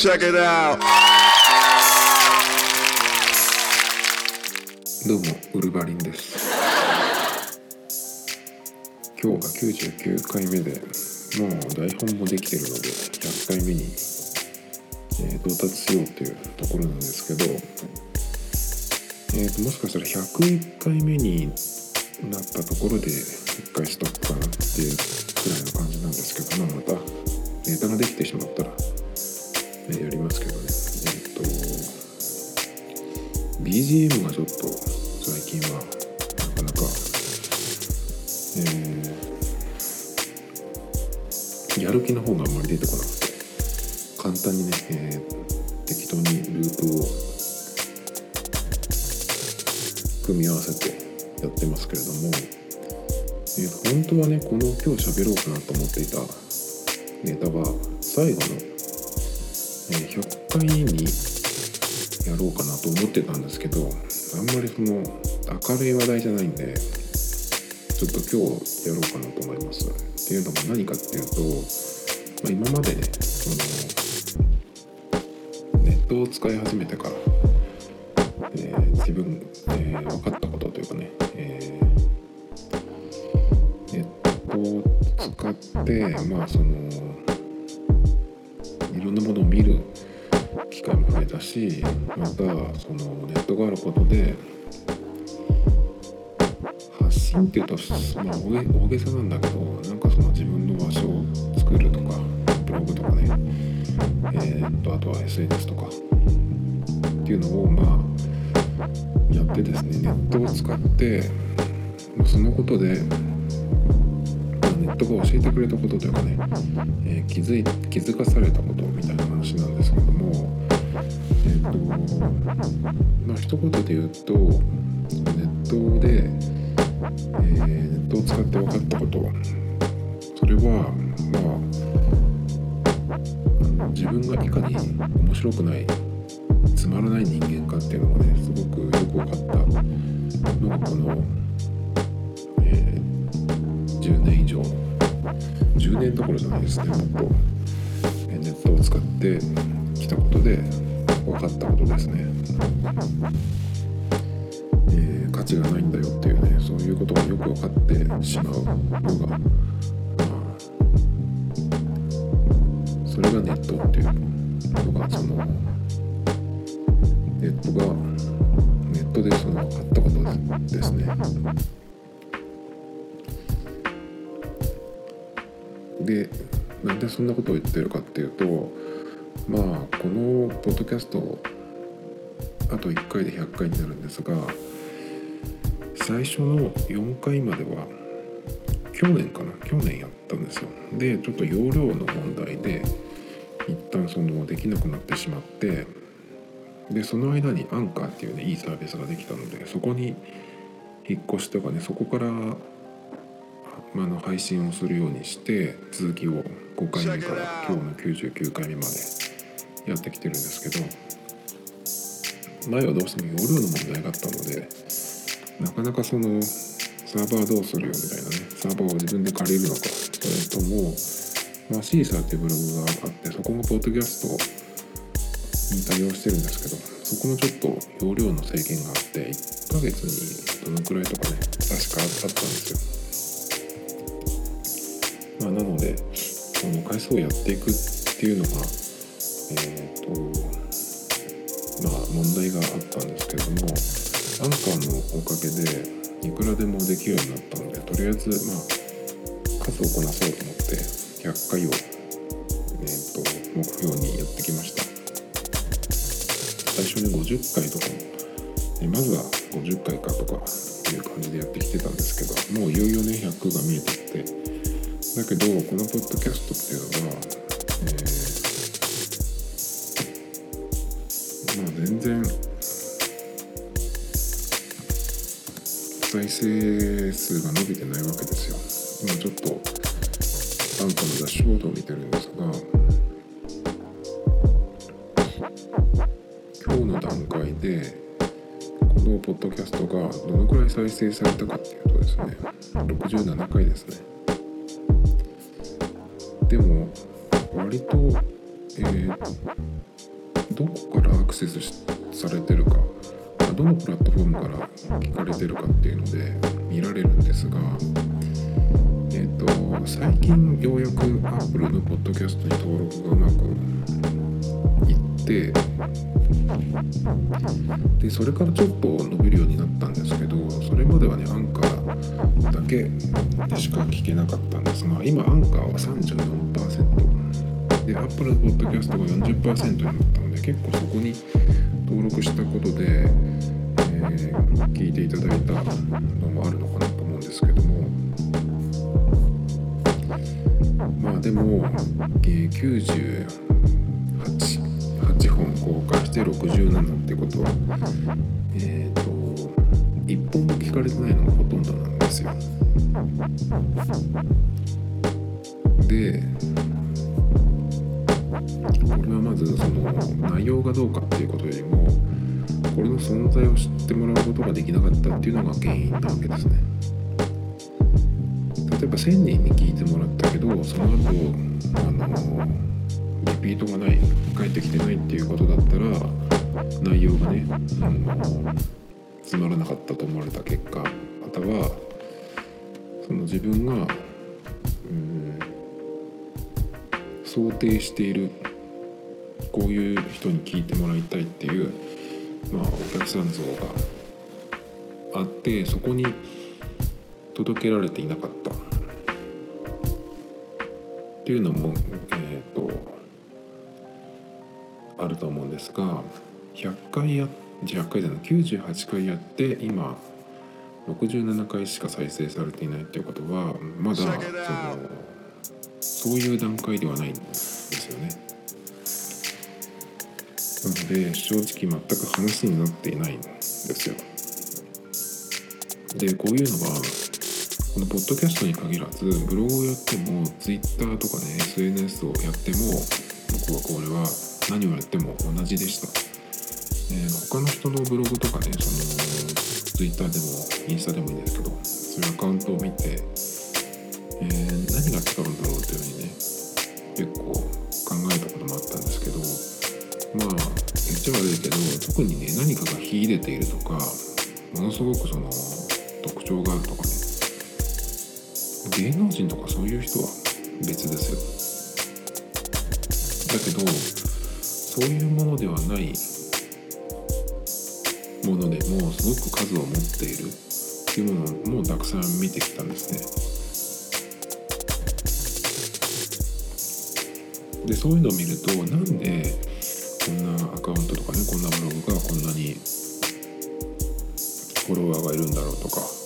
Check it out! どうもウルバリンです今日が99回目でもう台本もできてるので100回目に、えー到達しようというところなんですけど、えーともしかしたら101回目になったところで1回ストップかなっていうくらいの感じなんですけど、まあ、またネタができてしまったら、ねやりますけどね。えっ、と BGM がちょっと最近はなかなか、えーやる気の方があんまり出てこなくて簡単にね、えー適当にループを組み合わせてやってますけれども、えー本当はねこの今日喋ろうかなと思っていたネタは最後の、えー100回にやろうかなと思ってたんですけどあんまりその明るい話題じゃないんでちょっと今日やろうかなと思います。っていうのも何かっていうと、まあ、今までねそのネットを使い始めてから、えー自分、えー分かったことというかね、えーネットを使ってまあそのろんなものを見る機会も増えたしまたそのネットがあることで発信っていうと、まあ、大げさなんだけどなんかその自分の場所を作るとかブログとかねえーとあとは SNS とかっていうのをまあやってですねネットを使ってそのことでまあネットが教えてくれたことというかね、えー気づい気づかされたことみたいな話なんですけどもえっ、とまあ一言で言うとネットで、えーネットを使って分かったことそれはまあ自分がいかに面白くないつまらない人間かっていうのがねすごくよく分かったのがこの、10年どころじゃないですねもっとネットを使ってきたことで分かったことですね。えー価値がないんだよっていうねそういうことがよく分かってしまうのが、それがネットっていうのがそのネットがネットでその分かったことですね。でなんでそんなことを言ってるかっていうとまあこのポッドキャストあと1回で100回になるんですが最初の4回までは去年かな去年やったんですよ。でちょっと容量の問題で一旦そのできなくなってしまってでその間にアンカーっていうねいいサービスができたのでそこに引っ越しとかねそこからまあの配信をするようにして続きを5回目から今日の99回目までやってきてるんですけど前はどうしても容量の問題があったのでなかなかそのサーバーどうするよみたいなねサーバーを自分で借りるのかそれとも、まあ、シーサーっていうブログがあってそこもポッドキャストに対応してるんですけどそこもちょっと容量の制限があって1ヶ月にどのくらいとかね確かあったんですよ。まあなのでその回数をやっていくっていうのがえっ、とまあ問題があったんですけどもアンカーのおかげでいくらでもできるようになったのでとりあえずまあ数をこなそうと思って100回を、えー、と目標にやってきました。最初に50回とかもえまずは50回かとかっていう感じでやってきてたんですけどもういよいよね100が見えてきてだけどこのポッドキャストっていうのは、えーまあ全然再生数が伸びてないわけですよ。今ちょっとアンカーのダッシュボードを見てるんですが今日の段階でこのポッドキャストがどのくらい再生されたかっていうとですね67回ですね。最近ようやく Apple のポッドキャストに登録がうまくいってでそれからちょっと伸びるようになったんですけどそれまではねアンカーだけでしか聞けなかったんですが今アンカーは34%で Apple のポッドキャストが40%になったので結構そこに登録したことで、えー、聞いていただいたのもあるのかなと思うんですけども。でも、えー、98 8本公開して67ってことはえっ、ー、と1本も聞かれてないのがほとんどなんですよ。でこれはまずその内容がどうかっていうことよりもこれの存在を知ってもらうことができなかったっていうのが原因なわけですね。えば1000人に聞いてもらったけどその後あのリピートがない返ってきてないっていうことだったら内容がねあのつまらなかったと思われた結果またはその自分がうん想定しているこういう人に聞いてもらいたいっていう、まあ、お客さん像があってそこに届けられていなかったっていうのも、えーと、あると思うんですが100回や100回じゃない98回やって今67回しか再生されていないっていうことはまだそのそういう段階ではないんですよね。なので正直全く話になっていないんですよ。でこういうのはこのポッドキャストに限らずブログをやっても Twitter とかね SNS をやっても僕はこれは何をやっても同じでした。えー、他の人のブログとかねその Twitter でもインスタでもいいんですけどそういうアカウントを見て、えー、何が違うんだろうというふうにね結構考えたこともあったんですけどまあ言っちゃ悪いけど特にね何かが秀でているとかものすごくその特徴があるとかね芸能人とかそういう人は別ですよ。だけどそういうものではないものでもすごく数を持っているっていうものもたくさん見てきたんですね。でそういうのを見るとなんでこんなアカウントとかねこんなブログがこんなにフォロワーがいるんだろうとか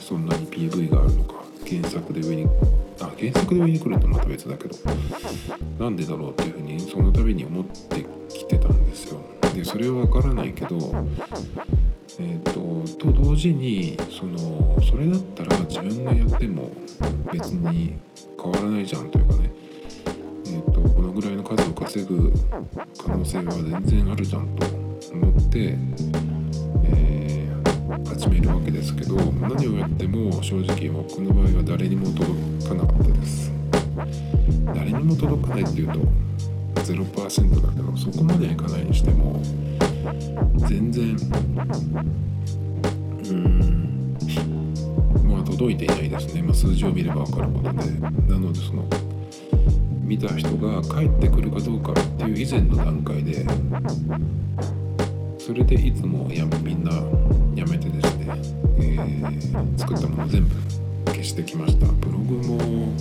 そんなに PV があるのか。検索で上にあ検索で上に来るとまた別だけど。なんでだろうっていうふうにその度に思ってきてたんですよ。でそれは分からないけどえーと、と同時にそのそれだったら自分がやっても別に変わらないじゃんというかね。えーと、このぐらいの数を稼ぐ可能性は全然あるじゃんと思って、わけですけど何をやっても正直僕の場合は誰にも届かなかったです。誰にも届かないっていうと0%だけどそこまではいかないにしても全然うんまあ届いていないですね、まあ、数字を見れば分かることで。なのでその見た人が帰ってくるかどうかっていう以前の段階でそれでいつもやみんなやめてですね、えー、作ったもの全部消してきました。ブログも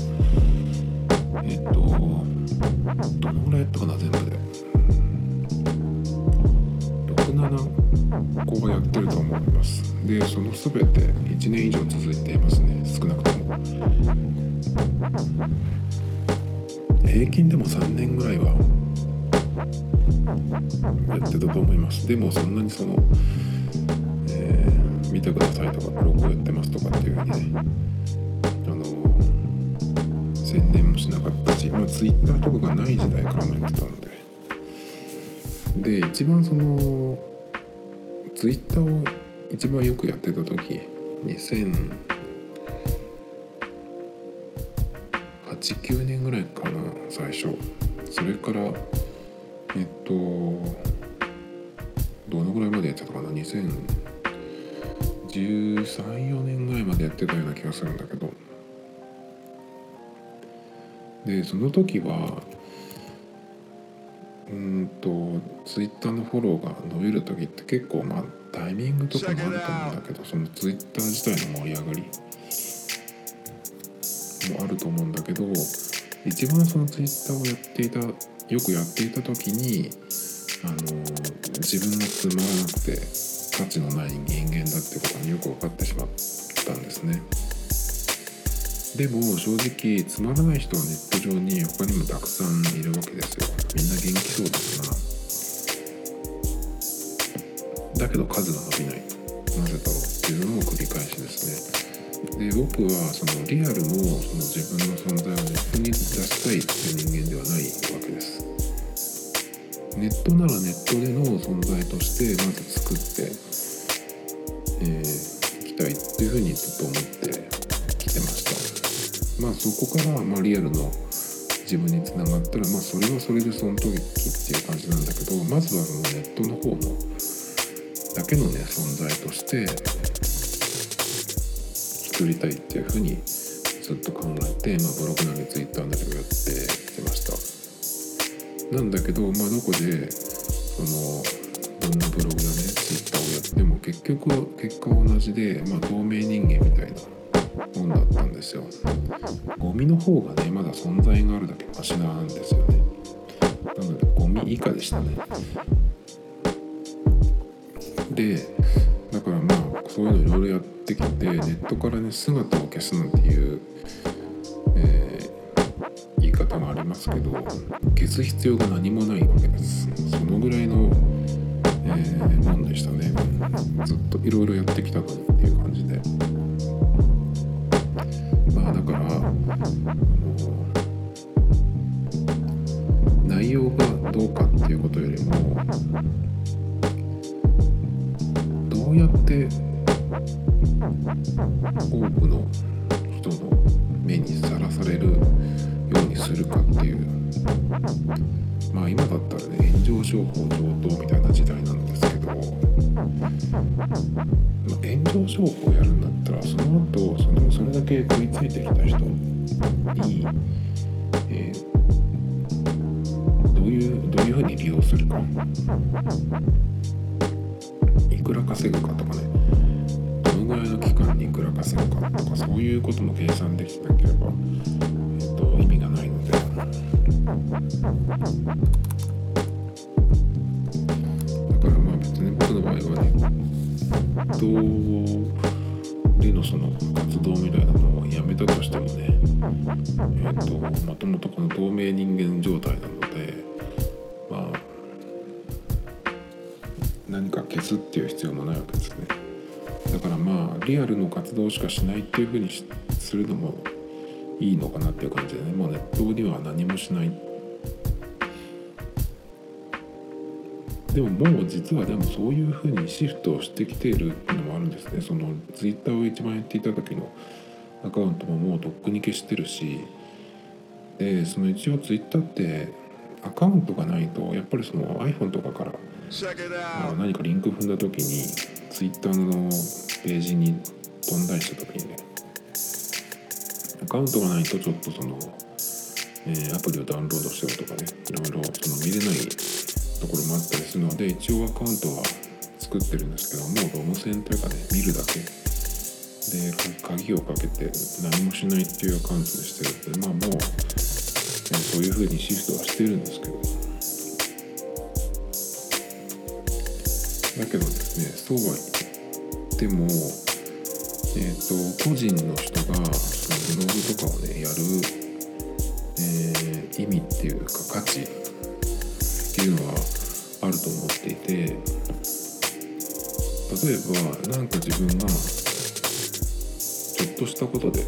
えっ、とどのぐらいやったかな全部で。67個がやってると思います。でその全て1年以上続いていますね。少なくとも。平均でも3年ぐらいはやってたと思います。でもそんなにその、えー、見てくださいとかブログをやってますとかっていうふうにねあの宣伝もしなかったし、まあ、Twitter とかがない時代からもやってたので。で一番その Twitter を一番よくやってた時2008 89年ぐらいかな最初。それからえっとどのぐらいまでやってたかな？201314年ぐらいまでやってたような気がするんだけど。でその時はうんとツイッターのフォローが伸びる時って結構まあタイミングとかもあると思うんだけどそのツイッター自体の盛り上がりもあると思うんだけど一番そのツイッターをやっていたよくやっていた時にあの自分がつまらなくて価値のない人間だってことによく分かってしまったんですね。でも正直つまらない人はネット上に他にもたくさんいるわけですよ。みんな元気そうだな。だけど数が伸びない。なぜだろうっていうのを繰り返しですね。で僕はそのリアルのその自分の存在をネットに出したいっていう人間ではないわけです。ネットならネットでの存在としてまず作ってい、えー、きたいっていうふうにずっと思ってきてました。まあそこから、まあ、リアルの自分につながったら、まあ、それはそれでその時っていう感じなんだけどまずはそのネットの方のだけのね存在として作りたいっていうふうにずっと考えて、まあ、ブログなりツイッターなりをやってきました。なんだけど、まあ、どこでそのどんなブログやねツイッターをやっても結局結果は同じで、まあ、透明人間みたいなもんだったんですよ。ゴミの方がねまだ存在があるだけマシなんですよね。なのでゴミ以下でしたね。でだからまあそういうのいろいろやってきてネットからね姿を消すなんていう、えー、言い方もありますけど消す必要が何もないわけですそのぐらいの、えー、もんでしたねずっといろいろやってきたのにっていう感じでまあだから。内容がどうかっていうことよりもどうやって多くの人の目にさらされるようにするかっていうまあ今だったらね炎上商法上等みたいな時代なんですけど、まあ、炎上商法やるんだったらその後そのそれだけ食いついてきた人に、えー、どういうどういうふうに利用するかいくら稼ぐかとかねいの期間にいくら稼ぐかとかそういうことも計算できてなければ、えーと、意味がないので。だからまあ別に僕の場合はねどうでのその活動みたいなのをやめたとしてもねえーと、もともとこの透明人間状態なのでまあ何か消すっていう必要もないわけですねだからまあリアルの活動しかしないっていうふうにするのもいいのかなっていう感じでね。もうネットには何もしない。でももう実はでもそういうふうにシフトしてきているっていうのもあるんですね。そのツイッターを一番やっていた時のアカウントももうとっくに消してるし。でその一応ツイッターってアカウントがないとやっぱりその iPhone とかから何かリンク踏んだ時にツイッターのページに飛んだりした時にねアカウントがないとちょっとその、えー、アプリをダウンロードしてるとかねいろいろその見れないところもあったりするので一応アカウントは作ってるんですけどもうロム線というかね見るだけ。で鍵をかけて何もしないっていうアカウントにしてるんでまあもうそういう風にシフトはしてるんですけどだけどですねそうは言ってもえっ、ー、と個人の人がそのブログとかをねやる、えー、意味っていうか価値っていうのはあると思っていて例えば何か自分がちょっとしたことで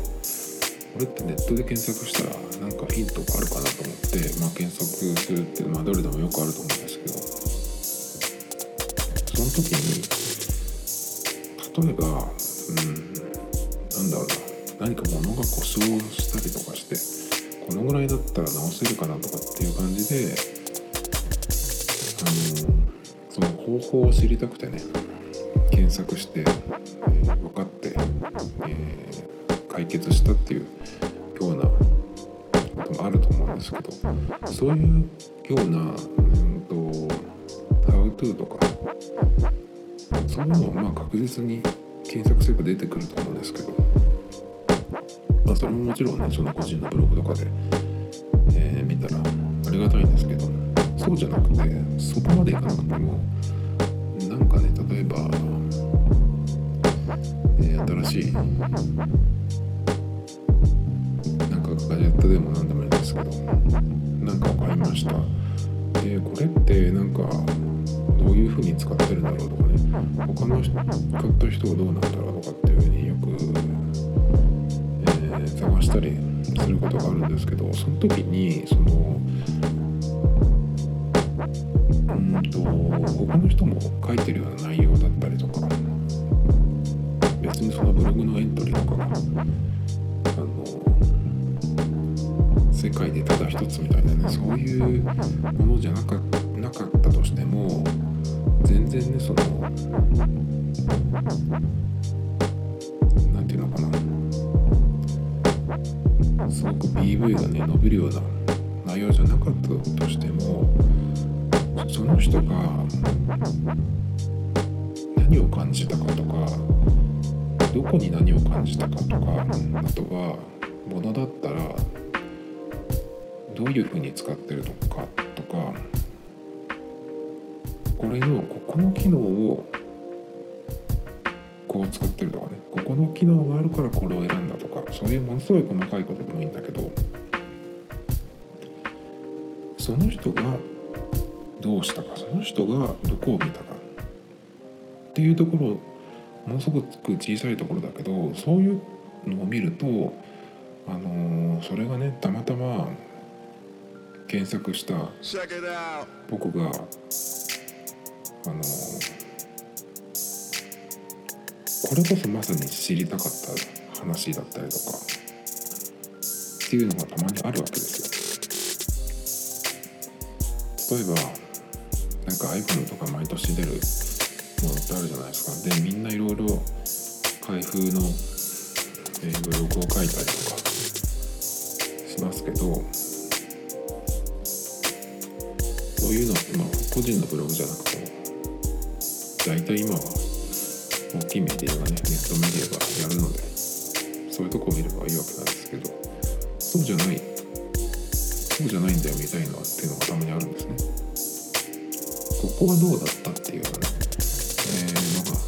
これってネットで検索したらなんかヒントがあるかなと思って、まあ、検索するって、まあ、どれでもよくあると思うんですの時に例えばうんなんだろうな。何か物が故障したりとかしてこのぐらいだったら直せるかなとかっていう感じであのその方法を知りたくてね検索して、えー、分かって、えー、解決したっていうようなこともあると思うんですけどそういうような、うんと、How to とかそういうのはまあ確実に検索すれば出てくると思うんですけど、まあ、それももちろんねその個人のブログとかで、えー、見たらありがたいんですけど。そうじゃなくてそこまでいかなくてもなんかね例えば、えー、新しいなんかガジェットでも何でもいいんですけど。なんか分かりました。でこれってなんかどういう風に使ってるんだろうとかね。他の使った人はどうなんだろうとかっていう風によく、えー、探したりすることがあるんですけどその時にそのうんと他の人も書いてるような内容だったりとか別にそのブログのエントリーとかがあの世界でただ一つみたいなねそういうものじゃなかったなかったとしても全然ねその何て言うのかなすごく PV がね伸びるような内容じゃなかったとしてもその人が何を感じたかとかどこに何を感じたかとかあとはものだったらどういうふうに使ってるのかこれのここの機能をこう使ってるとかねここの機能があるからこれを選んだとかそういうものすごい細かいことでもいいんだけどその人がどうしたかその人がどこを見たかっていうところものすごく小さいところだけどそういうのを見るとあのー、それがねたまたま検索した僕があのこれこそまさに知りたかった話だったりとかっていうのがたまにあるわけですよ。例えばなんか iPhone とか毎年出るものってあるじゃないですか。でみんないろいろ開封の、え、ブログを書いたりとかしますけどそういうのってまあ個人のブログじゃなくて大体今は大きいメディアがねネットメディアがやるのでそういうとこを見ればいいわけなんですけどそうじゃないそうじゃないんだよみたいなっていうのがたまにあるんですね。ここはどうだったっていうようなね、えー、のが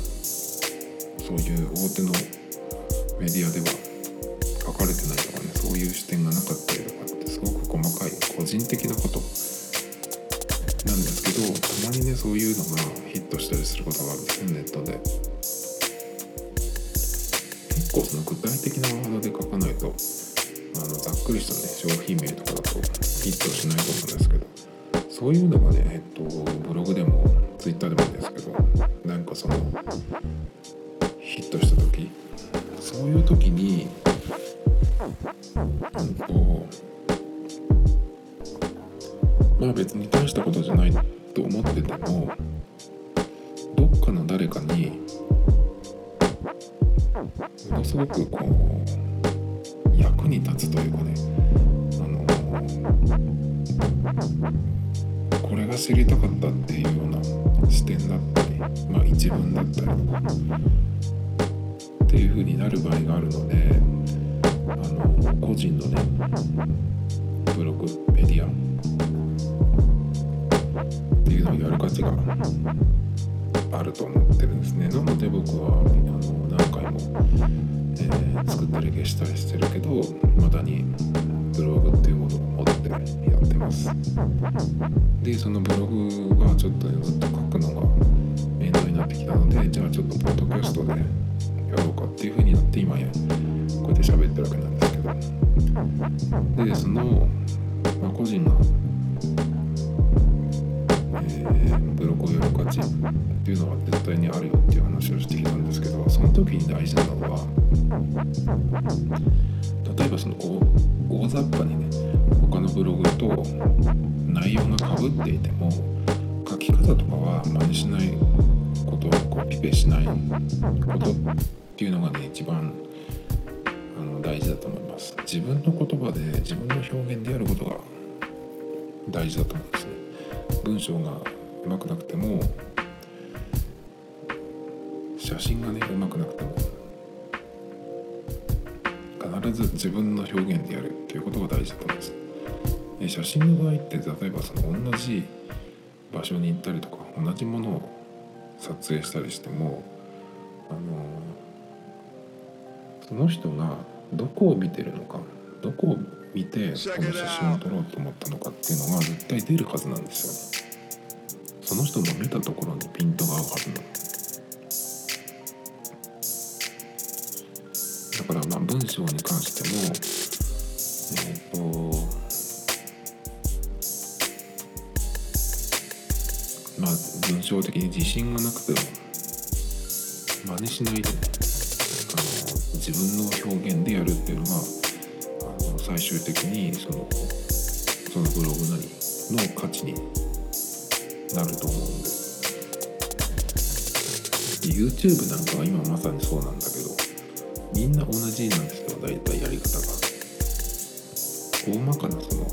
そういう大手のメディアでは書かれてないとかねそういう視点がなかったりとかってすごく細かい個人的なそういうのがヒットしたりすることがあるんですねネットで。結構その具体的なワードで書かないとあのざっくりしたね商品名とかだとヒットしないと思うんですけど。そういうのがねえっとブログでもツイッターでもいいんですけどなんかそのヒットした時そういう時にうんとまあ別に大したことじゃないと思っててもどっかの誰かにものすごくこう役に立つというかねあのこれが知りたかったっていうような視点だったりまあ一文だったりとかっていう風になる場合があるのであの個人のねブログメディアっていうのをやる価値があると思ってるんですね。なので僕はあの何回も、えー、作ったり消したりしてるけどまだにブログっていうものを持ってやってます。でそのブログがちょっと、ずっと書くのが面倒になってきたのでじゃあちょっとポッドキャストでやろうかっていう風になって今やこうやって喋ってるわけなんですけど。でその、まあ、個人のっていうのは絶対にあるよっていう話をしてきたんですけどその時に大事なのは例えばその大雑把にね他のブログと内容がかぶっていても書き方とかは真似しないことコピペしないことっていうのがね一番あの大事だと思います。自分の言葉で自分の表現でやることが大事だと思うんですね。文章がうまくなくても写真がねうまくなくても必ず自分の表現でやるっていうことが大事だと思います。で写真の場合って例えばその同じ場所に行ったりとか同じものを撮影したりしてもあのその人がどこを見てるのかどこを見てこの写真を撮ろうと思ったのかっていうのが絶対出るはずなんですよ。ねその人の見たところにピントが合うはずなの。だからまあ文章に関してもえっ、とまあ文章的に自信がなくても真似しないでねあの自分の表現でやるっていうのがあの最終的にそのそのブログなりの価値になると思うんで YouTube なんかは今まさにそうなんだけどみんな同じなんですよ大体やり方が大まかなその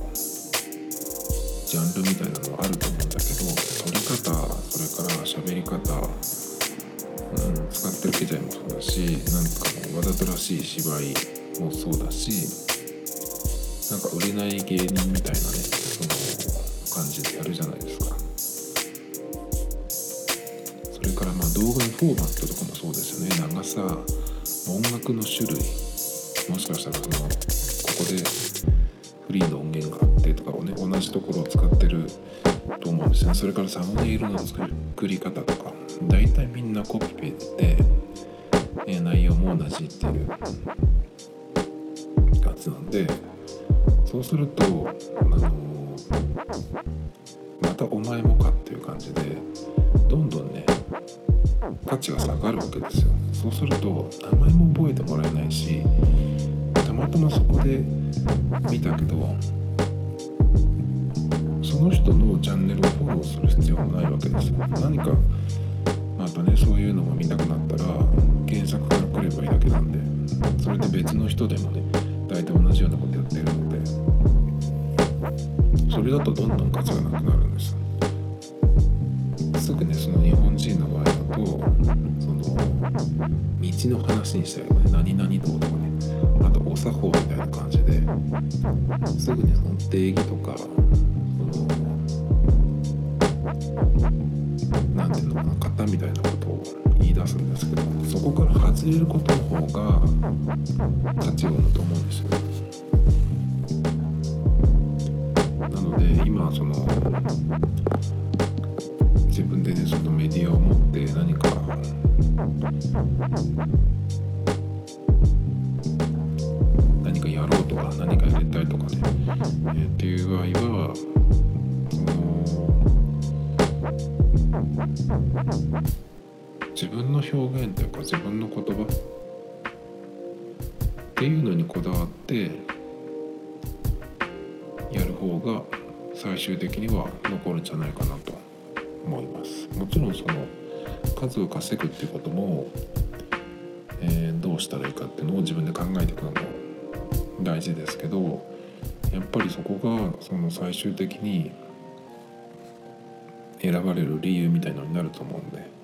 ジャンルみたいなのはあると思うんだけど撮り方それから喋り方、うん、使ってる機材もそうだしなんかのわざとらしい芝居もそうだしなんか売れない芸人みたいなねその感じでやるじゃないですか。からまあ動画のフォーマットとかもそうですよね。長さ音楽の種類もしかしたらそのここでフリーの音源があってとかをね同じところを使ってると思うんですね。それからサムネイルの作り方とか大体みんなコピペで、え、内容も同じっていうやつなんでそうすると、あの、またお前もかっていう感じでどんどんね価値が下がるわけですよ。そうすると名前も覚えてもらえないしたまたまそこで見たけどその人のチャンネルをフォローする必要もないわけですよ。何かまたねそういうのが見たくなったら検索から来ればいいだけなんでそれで別の人でもね大体同じようなことやってるのでそれだとどんどん価値がなくなるんですすぐねその日本人の場合だとその道の話にしたりとかね何々道とかねあとお作法みたいな感じですぐにその定義とかその何ていうのかな型みたいなことを言い出すんですけどそこから外れることの方が価値があると思うんですよ。何かやろうとか何かやりたいとかね、え、っていう場合はその自分の表現というか自分の言葉っていうのにこだわってやる方が最終的には残るんじゃないかなと思います。もちろんその数を稼ぐっていうことも、えー、どうしたらいいかっていうのを自分で考えていくのも大事ですけどやっぱりそこがその最終的に選ばれる理由みたいのになると思うんで